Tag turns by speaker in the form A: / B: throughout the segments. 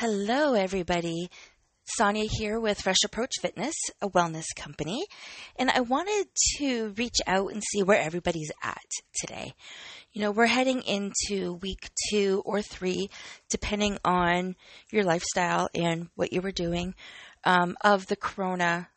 A: Hello, everybody. Sonya here with Fresh Approach Fitness, a wellness company, and I wanted to reach out and see where everybody's at today. You know, we're heading into week two or three, depending on your lifestyle and what you were doing, um, of the Corona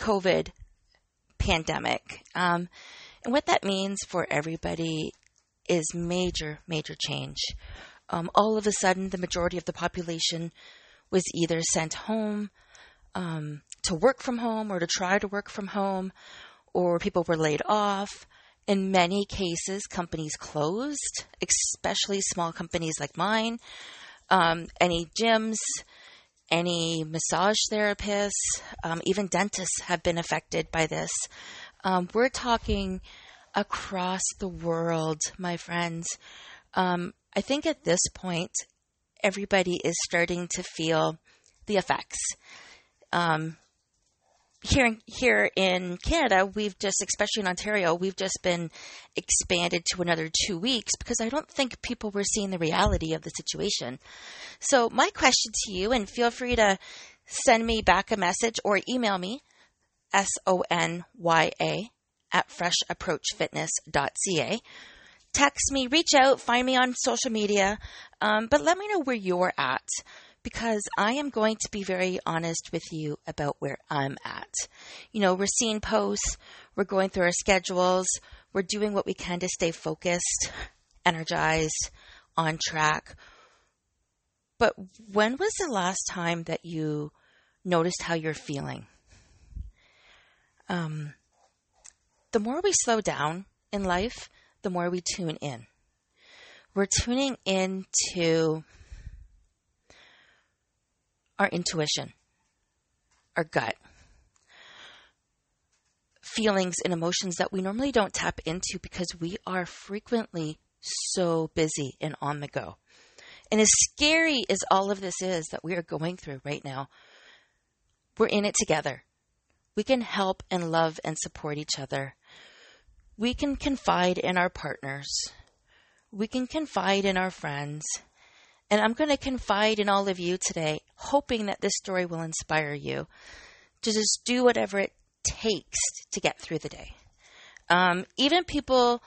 A: COVID pandemic. Um, and what that means for everybody is major, major change. Um, all of a sudden, the majority of the population was either sent home um, to work from home or to try to work from home, or people were laid off. In many cases, companies closed, especially small companies like mine. Um, any gyms, any massage therapists, um, even dentists have been affected by this. Um, we're talking across the world, my friends. Um, I think at this point, everybody is starting to feel the effects. Um, here, here in Canada, we've just, especially in Ontario, we've just been expanded to another two weeks because I don't think people were seeing the reality of the situation. So, my question to you, and feel free to send me back a message or email me, S O N Y A, at freshapproachfitness.ca text me, reach out, find me on social media, um, but let me know where you're at because I am going to be very honest with you about where I'm at. You know, we're seeing posts, we're going through our schedules, we're doing what we can to stay focused, energized, on track. But when was the last time that you noticed how you're feeling? Um, the more we slow down in life, the more we tune in. We're tuning into our intuition, our gut, feelings and emotions that we normally don't tap into because we are frequently so busy and on the go. And as scary as all of this is that we are going through right now, we're in it together. We can help and love and support each other we can confide in our partners. We can confide in our friends. And I'm going to confide in all of you today, hoping that this story will inspire you to just do whatever it takes to get through the day. Um, even people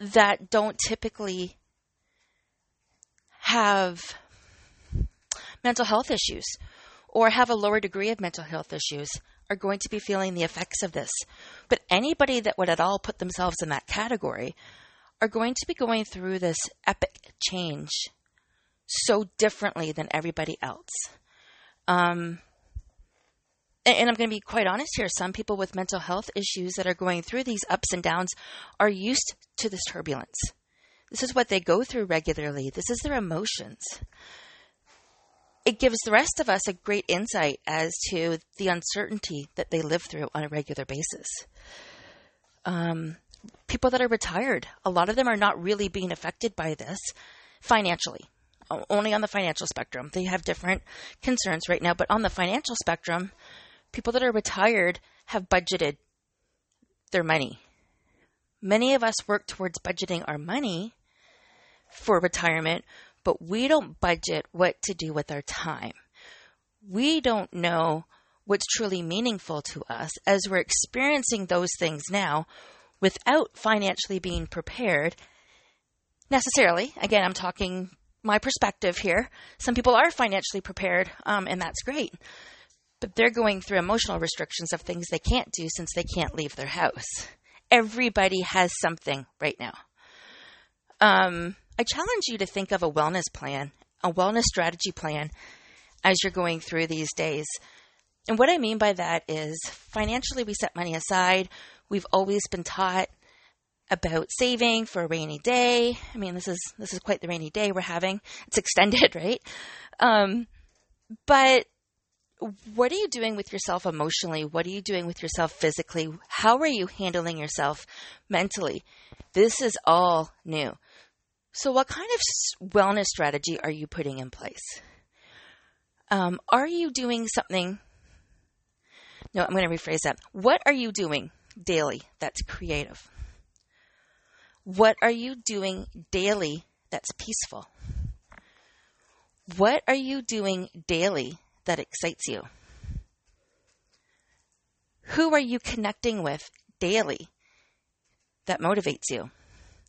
A: that don't typically have mental health issues or have a lower degree of mental health issues are going to be feeling the effects of this. But anybody that would at all put themselves in that category are going to be going through this epic change so differently than everybody else. Um, and I'm going to be quite honest here. Some people with mental health issues that are going through these ups and downs are used to this turbulence. This is what they go through regularly. This is their emotions it gives the rest of us a great insight as to the uncertainty that they live through on a regular basis. Um, people that are retired, a lot of them are not really being affected by this financially, only on the financial spectrum. They have different concerns right now, but on the financial spectrum, people that are retired have budgeted their money. Many of us work towards budgeting our money for retirement, but we don't budget what to do with our time. We don't know what's truly meaningful to us as we're experiencing those things now without financially being prepared necessarily. Again, I'm talking my perspective here. Some people are financially prepared, um, and that's great. But they're going through emotional restrictions of things they can't do since they can't leave their house. Everybody has something right now. Um, I challenge you to think of a wellness plan, a wellness strategy plan as you're going through these days. And what I mean by that is financially, we set money aside. We've always been taught about saving for a rainy day. I mean, this is this is quite the rainy day we're having. It's extended, right? Um, but what are you doing with yourself emotionally? What are you doing with yourself physically? How are you handling yourself mentally? This is all new. So, what kind of wellness strategy are you putting in place? Um, are you doing something? No, I'm going to rephrase that. What are you doing daily that's creative? What are you doing daily that's peaceful? What are you doing daily that excites you? Who are you connecting with daily that motivates you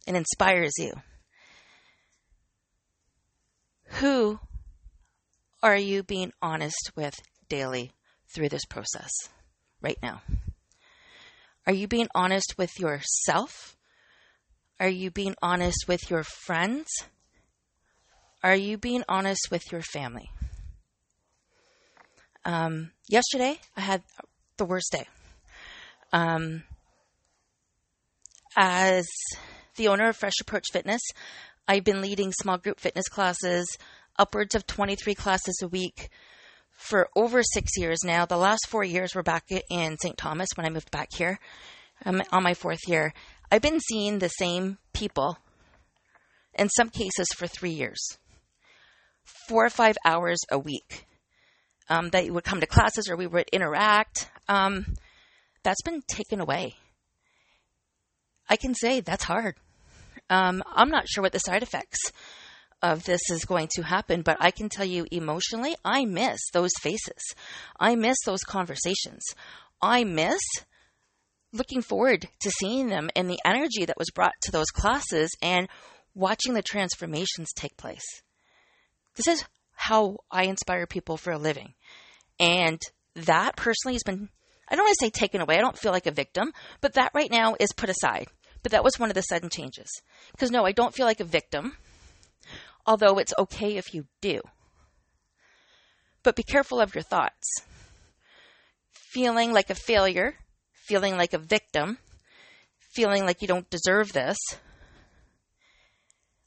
A: and inspires you? Who are you being honest with daily through this process right now? Are you being honest with yourself? Are you being honest with your friends? Are you being honest with your family? Um, yesterday, I had the worst day. Um, as the owner of Fresh Approach Fitness, I've been leading small group fitness classes, upwards of 23 classes a week for over six years now. The last four years were back in St. Thomas when I moved back here. I'm on my fourth year. I've been seeing the same people in some cases for three years, four or five hours a week. Um, that would come to classes or we would interact. Um, that's been taken away. I can say that's hard. Um, I'm not sure what the side effects of this is going to happen, but I can tell you emotionally, I miss those faces. I miss those conversations. I miss looking forward to seeing them and the energy that was brought to those classes and watching the transformations take place. This is how I inspire people for a living. And that personally has been, I don't want to say taken away. I don't feel like a victim, but that right now is put aside. But that was one of the sudden changes. Because no, I don't feel like a victim, although it's okay if you do. But be careful of your thoughts. Feeling like a failure, feeling like a victim, feeling like you don't deserve this,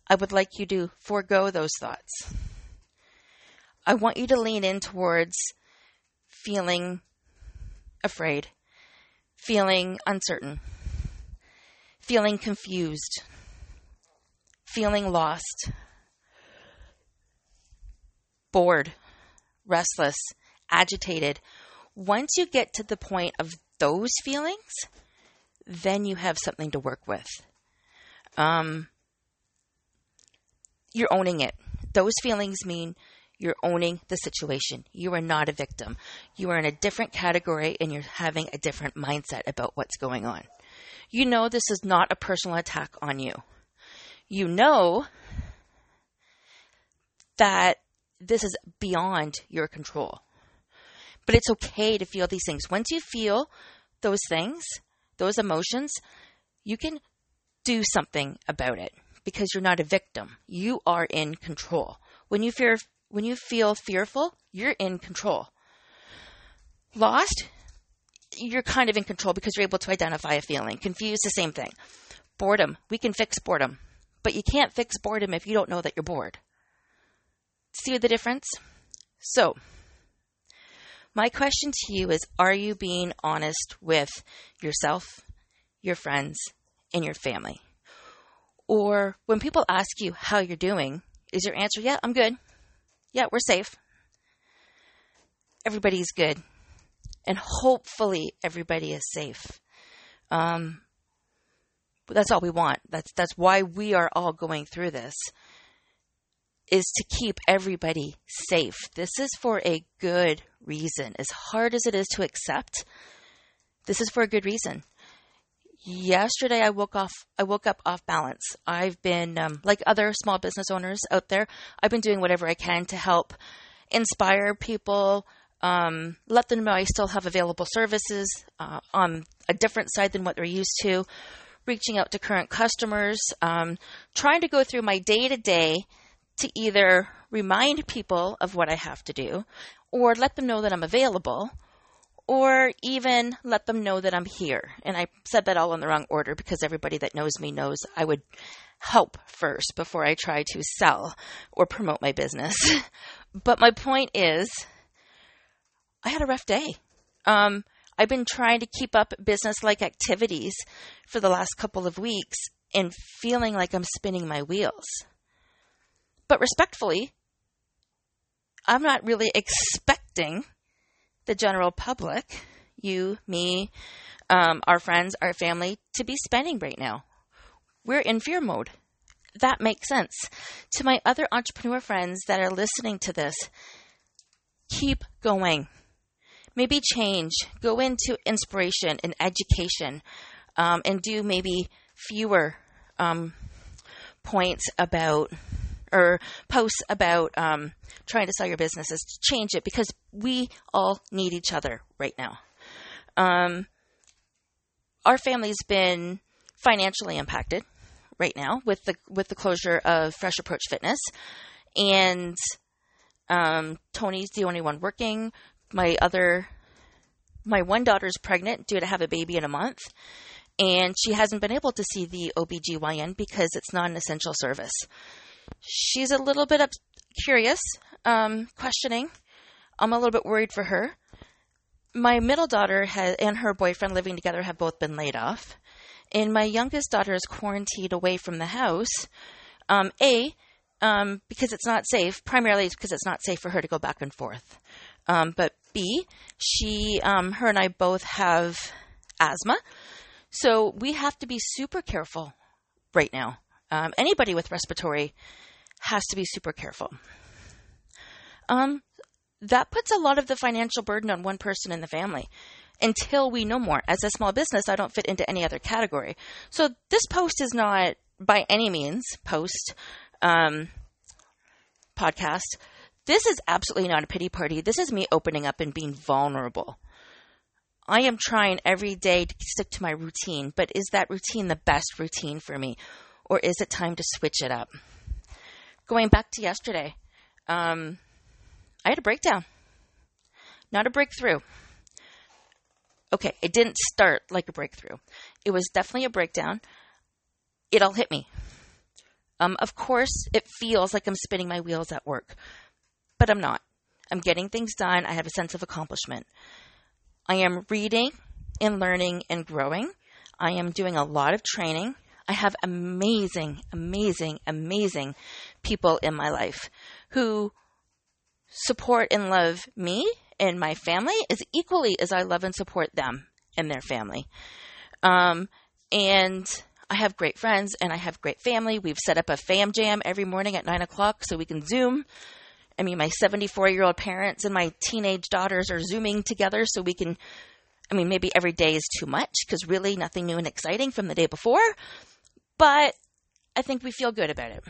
A: I would like you to forego those thoughts. I want you to lean in towards feeling afraid, feeling uncertain feeling confused, feeling lost, bored, restless, agitated. Once you get to the point of those feelings, then you have something to work with. Um, you're owning it. Those feelings mean you're owning the situation. You are not a victim. You are in a different category and you're having a different mindset about what's going on. You know this is not a personal attack on you. You know that this is beyond your control. But it's okay to feel these things. Once you feel those things, those emotions, you can do something about it because you're not a victim. You are in control. When you fear when you feel fearful, you're in control. Lost, you're kind of in control because you're able to identify a feeling. Confused, the same thing. Boredom, we can fix boredom, but you can't fix boredom if you don't know that you're bored. See the difference? So, my question to you is Are you being honest with yourself, your friends, and your family? Or when people ask you how you're doing, is your answer, Yeah, I'm good. Yeah, we're safe. Everybody's good and hopefully everybody is safe. Um, that's all we want. That's that's why we are all going through this is to keep everybody safe. This is for a good reason. As hard as it is to accept, this is for a good reason. Yesterday I woke off I woke up off balance. I've been um, like other small business owners out there, I've been doing whatever I can to help inspire people, um, let them know I still have available services uh, on a different side than what they're used to, reaching out to current customers, um, trying to go through my day to day to either remind people of what I have to do or let them know that I'm available or even let them know that I'm here. And I said that all in the wrong order because everybody that knows me knows I would help first before I try to sell or promote my business. but my point is I had a rough day. Um, I've been trying to keep up business like activities for the last couple of weeks and feeling like I'm spinning my wheels. But respectfully, I'm not really expecting the general public, you, me, um, our friends, our family, to be spending right now. We're in fear mode. that makes sense. To my other entrepreneur friends that are listening to this, keep going. Maybe change. Go into inspiration and education um, and do maybe fewer um, points about or posts about um, trying to sell your businesses. Change it because we all need each other right now. Um, our family's been financially impacted right now with the with the closure of Fresh Approach Fitness, and um, Tony's the only one working. My other, my one daughter's pregnant, due to have a baby in a month, and she hasn't been able to see the OBGYN because it's not an essential service. She's a little bit up, curious, um, questioning. I'm a little bit worried for her. My middle daughter has, and her boyfriend living together have both been laid off and my youngest daughter is quarantined away from the house. Um, a, um, because it's not safe, primarily because it's not safe for her to go back and forth. Um, but B, she, um, her and I both have asthma, so we have to be super careful right now. Um, anybody with respiratory has to be super careful. Um, that puts a lot of the financial burden on one person in the family until we know more. As a small business, I don't fit into any other category. So this post is not by any means post um, podcast. This is absolutely not a pity party. This is me opening up and being vulnerable. I am trying every day to stick to my routine, but is that routine the best routine for me? Or is it time to switch it up? Going back to yesterday, um, I had a breakdown, not a breakthrough okay, it didn't start like a breakthrough. It was definitely a breakdown. It all hit me. Um, of course, it feels like I'm spinning my wheels at work, but I'm not. I'm getting things done. I have a sense of accomplishment. I am reading and learning and growing. I am doing a lot of training. I have amazing, amazing, amazing people in my life who support and love me and my family as equally as I love and support them and their family. Um, and I have great friends and I have great family. We've set up a fam jam every morning at nine o'clock so we can Zoom. I mean, my 74 year old parents and my teenage daughters are Zooming together so we can. I mean, maybe every day is too much because really nothing new and exciting from the day before, but I think we feel good about it.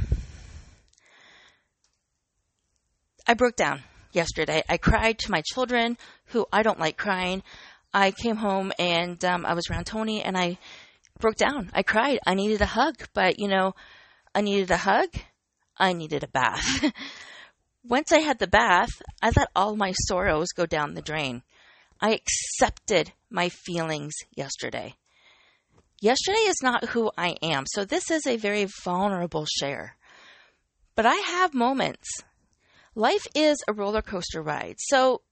A: I broke down yesterday. I cried to my children, who I don't like crying. I came home and um, I was around Tony and I broke down. I cried. I needed a hug, but you know, I needed a hug. I needed a bath. Once I had the bath, I let all my sorrows go down the drain. I accepted my feelings yesterday. Yesterday is not who I am, so this is a very vulnerable share. But I have moments life is a roller coaster ride. So,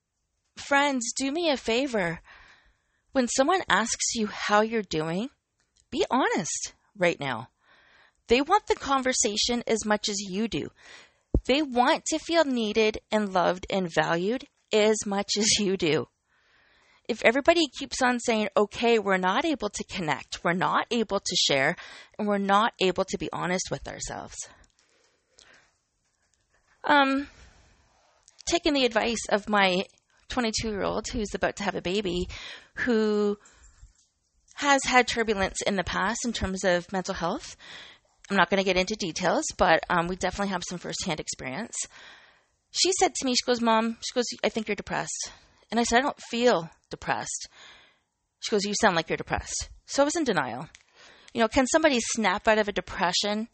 A: friends, do me a favor. When someone asks you how you're doing, be honest right now. They want the conversation as much as you do. They want to feel needed and loved and valued as much as you do. If everybody keeps on saying, okay, we're not able to connect, we're not able to share, and we're not able to be honest with ourselves. Um, taking the advice of my 22 year old who's about to have a baby who has had turbulence in the past in terms of mental health. I'm not going to get into details, but um, we definitely have some firsthand experience. She said to me, she goes, Mom, she goes, I think you're depressed. And I said, I don't feel depressed. She goes, You sound like you're depressed. So I was in denial. You know, can somebody snap out of a depression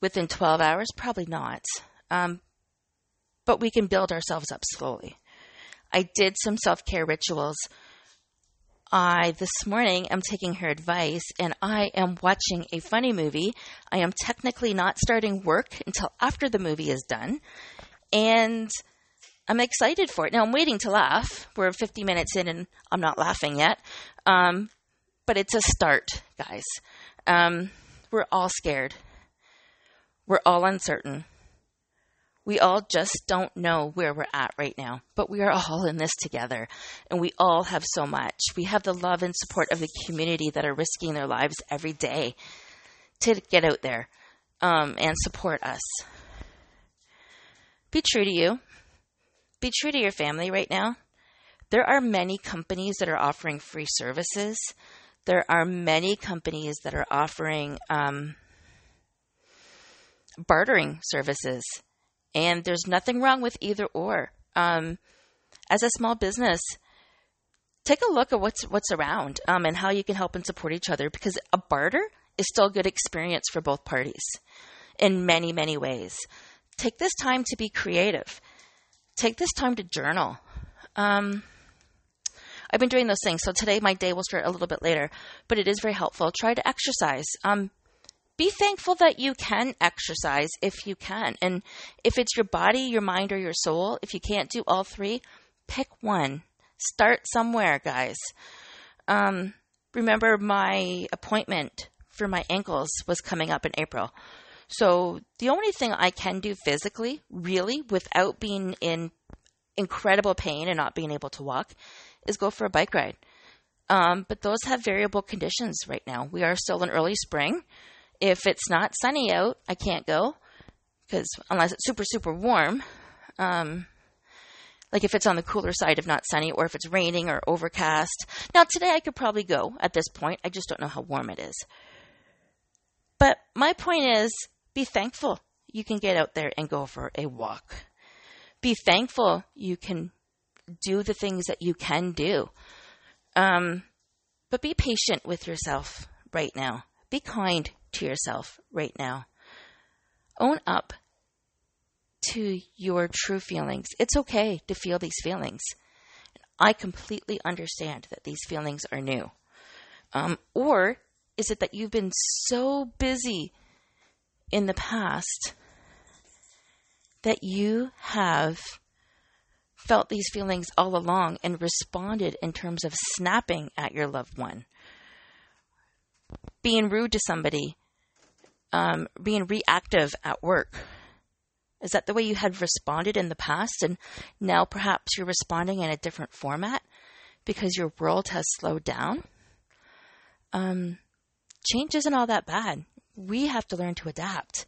A: within 12 hours? Probably not. Um, but we can build ourselves up slowly. I did some self care rituals. I, this morning, am taking her advice and I am watching a funny movie. I am technically not starting work until after the movie is done. And I'm excited for it. Now, I'm waiting to laugh. We're 50 minutes in and I'm not laughing yet. Um, but it's a start, guys. Um, we're all scared, we're all uncertain. We all just don't know where we're at right now, but we are all in this together and we all have so much. We have the love and support of the community that are risking their lives every day to get out there. um, and support us. Be true to you. Be true to your family right now. There are many companies that are offering free services. There are many companies that are offering um, bartering services, and there's nothing wrong with either or. Um, as a small business, take a look at what's what's around um, and how you can help and support each other because a barter is still a good experience for both parties in many many ways. Take this time to be creative. Take this time to journal. Um, I've been doing those things. So today my day will start a little bit later, but it is very helpful. Try to exercise. Um, be thankful that you can exercise if you can. And if it's your body, your mind, or your soul, if you can't do all three, pick one. Start somewhere, guys. Um, remember, my appointment for my ankles was coming up in April. So the only thing I can do physically, really, without being in incredible pain and not being able to walk, is go for a bike ride. Um, but those have variable conditions right now. We are still in early spring. If it's not sunny out, I can't go because unless it's super super warm, um, like if it's on the cooler side of not sunny, or if it's raining or overcast. Now today I could probably go at this point. I just don't know how warm it is. But my point is, be thankful you can get out there and go for a walk. Be thankful you can do the things that you can do. Um, but be patient with yourself right now. Be kind to yourself right now. Own up to your true feelings. It's okay to feel these feelings. I completely understand that these feelings are new. Um, or is it that you've been so busy in the past that you have felt these feelings all along and responded in terms of snapping at your loved one, being rude to somebody, um, being reactive at work. Is that the way you had responded in the past? And now perhaps you're responding in a different format because your world has slowed down? Um, change isn't all that bad. We have to learn to adapt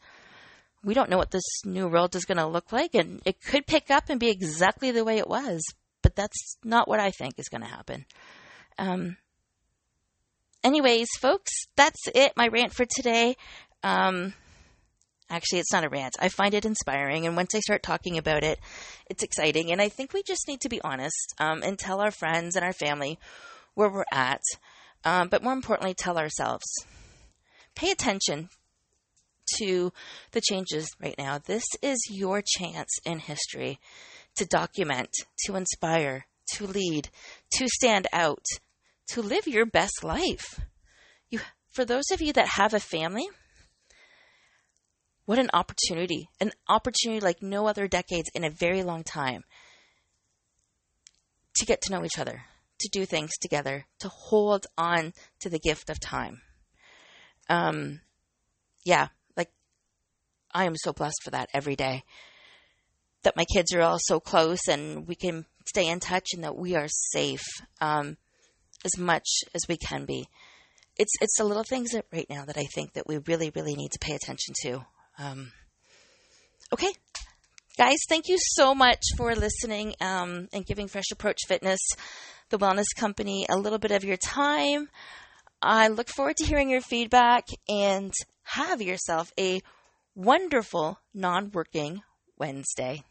A: we don't know what this new world is going to look like, and it could pick up and be exactly the way it was, but that's not what I think is going to happen. Um, anyways, folks, that's it. My rant for today. Um, actually, it's not a rant. I find it inspiring, and once I start talking about it, it's exciting. And I think we just need to be honest um, and tell our friends and our family where we're at, um, but more importantly, tell ourselves. Pay attention to the changes right now. This is your chance in history to document, to inspire, to lead, to stand out, to live your best life. You, for those of you that have a family, what an opportunity, an opportunity like no other decades in a very long time to get to know each other, to do things together, to hold on to the gift of time. Um, yeah, like I am so blessed for that every day. That my kids are all so close and we can stay in touch and that we are safe um, as much as we can be. It's it's the little things that right now that I think that we really really need to pay attention to. Um, okay, guys, thank you so much for listening um, and giving Fresh Approach Fitness, the wellness company, a little bit of your time. I look forward to hearing your feedback and have yourself a wonderful non working Wednesday.